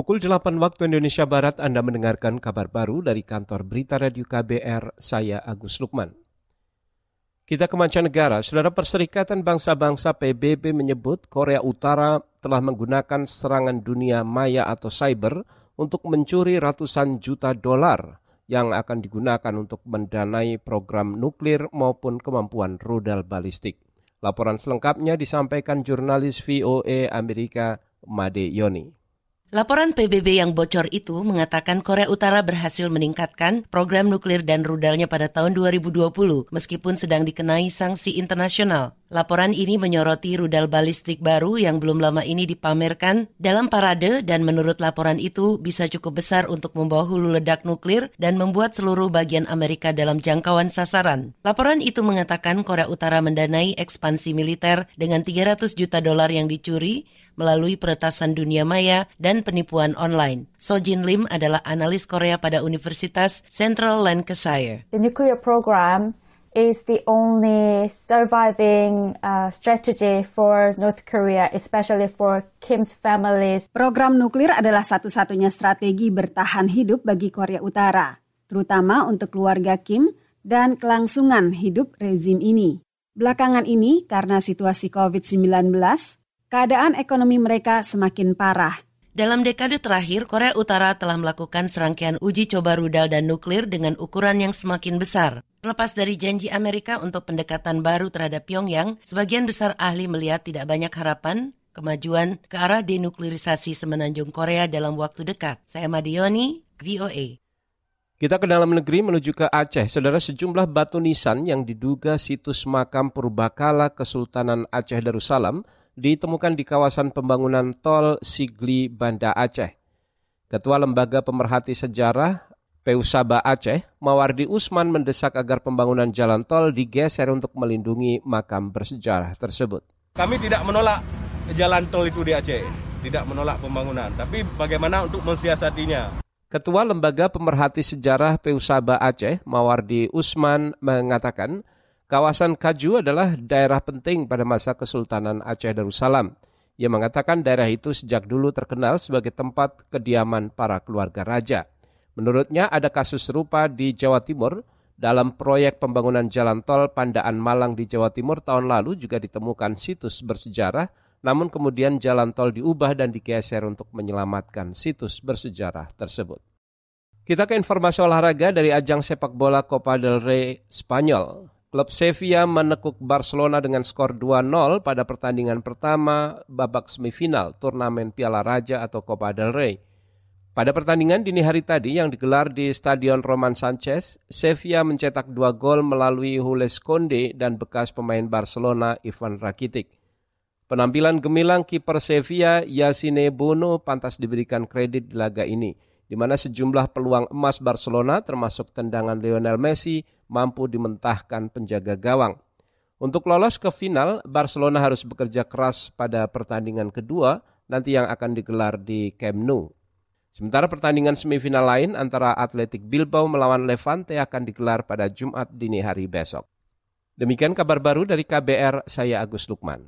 Pukul 8 waktu Indonesia Barat Anda mendengarkan kabar baru dari kantor Berita Radio KBR, saya Agus Lukman. Kita ke mancanegara, Saudara Perserikatan Bangsa-Bangsa PBB menyebut Korea Utara telah menggunakan serangan dunia maya atau cyber untuk mencuri ratusan juta dolar yang akan digunakan untuk mendanai program nuklir maupun kemampuan rudal balistik. Laporan selengkapnya disampaikan jurnalis VOA Amerika Made Yoni. Laporan PBB yang bocor itu mengatakan Korea Utara berhasil meningkatkan program nuklir dan rudalnya pada tahun 2020 meskipun sedang dikenai sanksi internasional. Laporan ini menyoroti rudal balistik baru yang belum lama ini dipamerkan dalam parade dan menurut laporan itu bisa cukup besar untuk membawa hulu ledak nuklir dan membuat seluruh bagian Amerika dalam jangkauan sasaran. Laporan itu mengatakan Korea Utara mendanai ekspansi militer dengan 300 juta dolar yang dicuri melalui peretasan dunia maya dan penipuan online. Sojin Lim adalah analis Korea pada Universitas Central Lancashire. The nuclear program is the only surviving uh, strategy for North Korea, especially for Kim's families. Program nuklir adalah satu-satunya strategi bertahan hidup bagi Korea Utara, terutama untuk keluarga Kim dan kelangsungan hidup rezim ini. Belakangan ini, karena situasi COVID-19, keadaan ekonomi mereka semakin parah – dalam dekade terakhir, Korea Utara telah melakukan serangkaian uji coba rudal dan nuklir dengan ukuran yang semakin besar. Lepas dari janji Amerika untuk pendekatan baru terhadap Pyongyang, sebagian besar ahli melihat tidak banyak harapan kemajuan ke arah denuklirisasi semenanjung Korea dalam waktu dekat. Saya Madioni, VOA. Kita ke dalam negeri menuju ke Aceh. Saudara sejumlah batu nisan yang diduga situs makam purbakala Kesultanan Aceh Darussalam ditemukan di kawasan pembangunan tol Sigli Banda Aceh. Ketua Lembaga Pemerhati Sejarah Peusaba Aceh, Mawardi Usman mendesak agar pembangunan jalan tol digeser untuk melindungi makam bersejarah tersebut. Kami tidak menolak jalan tol itu di Aceh, tidak menolak pembangunan, tapi bagaimana untuk mensiasatinya. Ketua Lembaga Pemerhati Sejarah Peusaba Aceh, Mawardi Usman, mengatakan Kawasan Kaju adalah daerah penting pada masa Kesultanan Aceh Darussalam. Ia mengatakan daerah itu sejak dulu terkenal sebagai tempat kediaman para keluarga raja. Menurutnya ada kasus serupa di Jawa Timur dalam proyek pembangunan jalan tol Pandaan Malang di Jawa Timur tahun lalu juga ditemukan situs bersejarah, namun kemudian jalan tol diubah dan digeser untuk menyelamatkan situs bersejarah tersebut. Kita ke informasi olahraga dari ajang sepak bola Copa del Rey Spanyol. Klub Sevilla menekuk Barcelona dengan skor 2-0 pada pertandingan pertama babak semifinal turnamen Piala Raja atau Copa del Rey. Pada pertandingan dini hari tadi yang digelar di Stadion Roman Sanchez, Sevilla mencetak dua gol melalui Jules Conde dan bekas pemain Barcelona Ivan Rakitic. Penampilan gemilang kiper Sevilla Yasine Bono pantas diberikan kredit di laga ini – di mana sejumlah peluang emas Barcelona termasuk tendangan Lionel Messi mampu dimentahkan penjaga gawang. Untuk lolos ke final, Barcelona harus bekerja keras pada pertandingan kedua nanti yang akan digelar di Camp Nou. Sementara pertandingan semifinal lain antara Atletik Bilbao melawan Levante akan digelar pada Jumat dini hari besok. Demikian kabar baru dari KBR, saya Agus Lukman.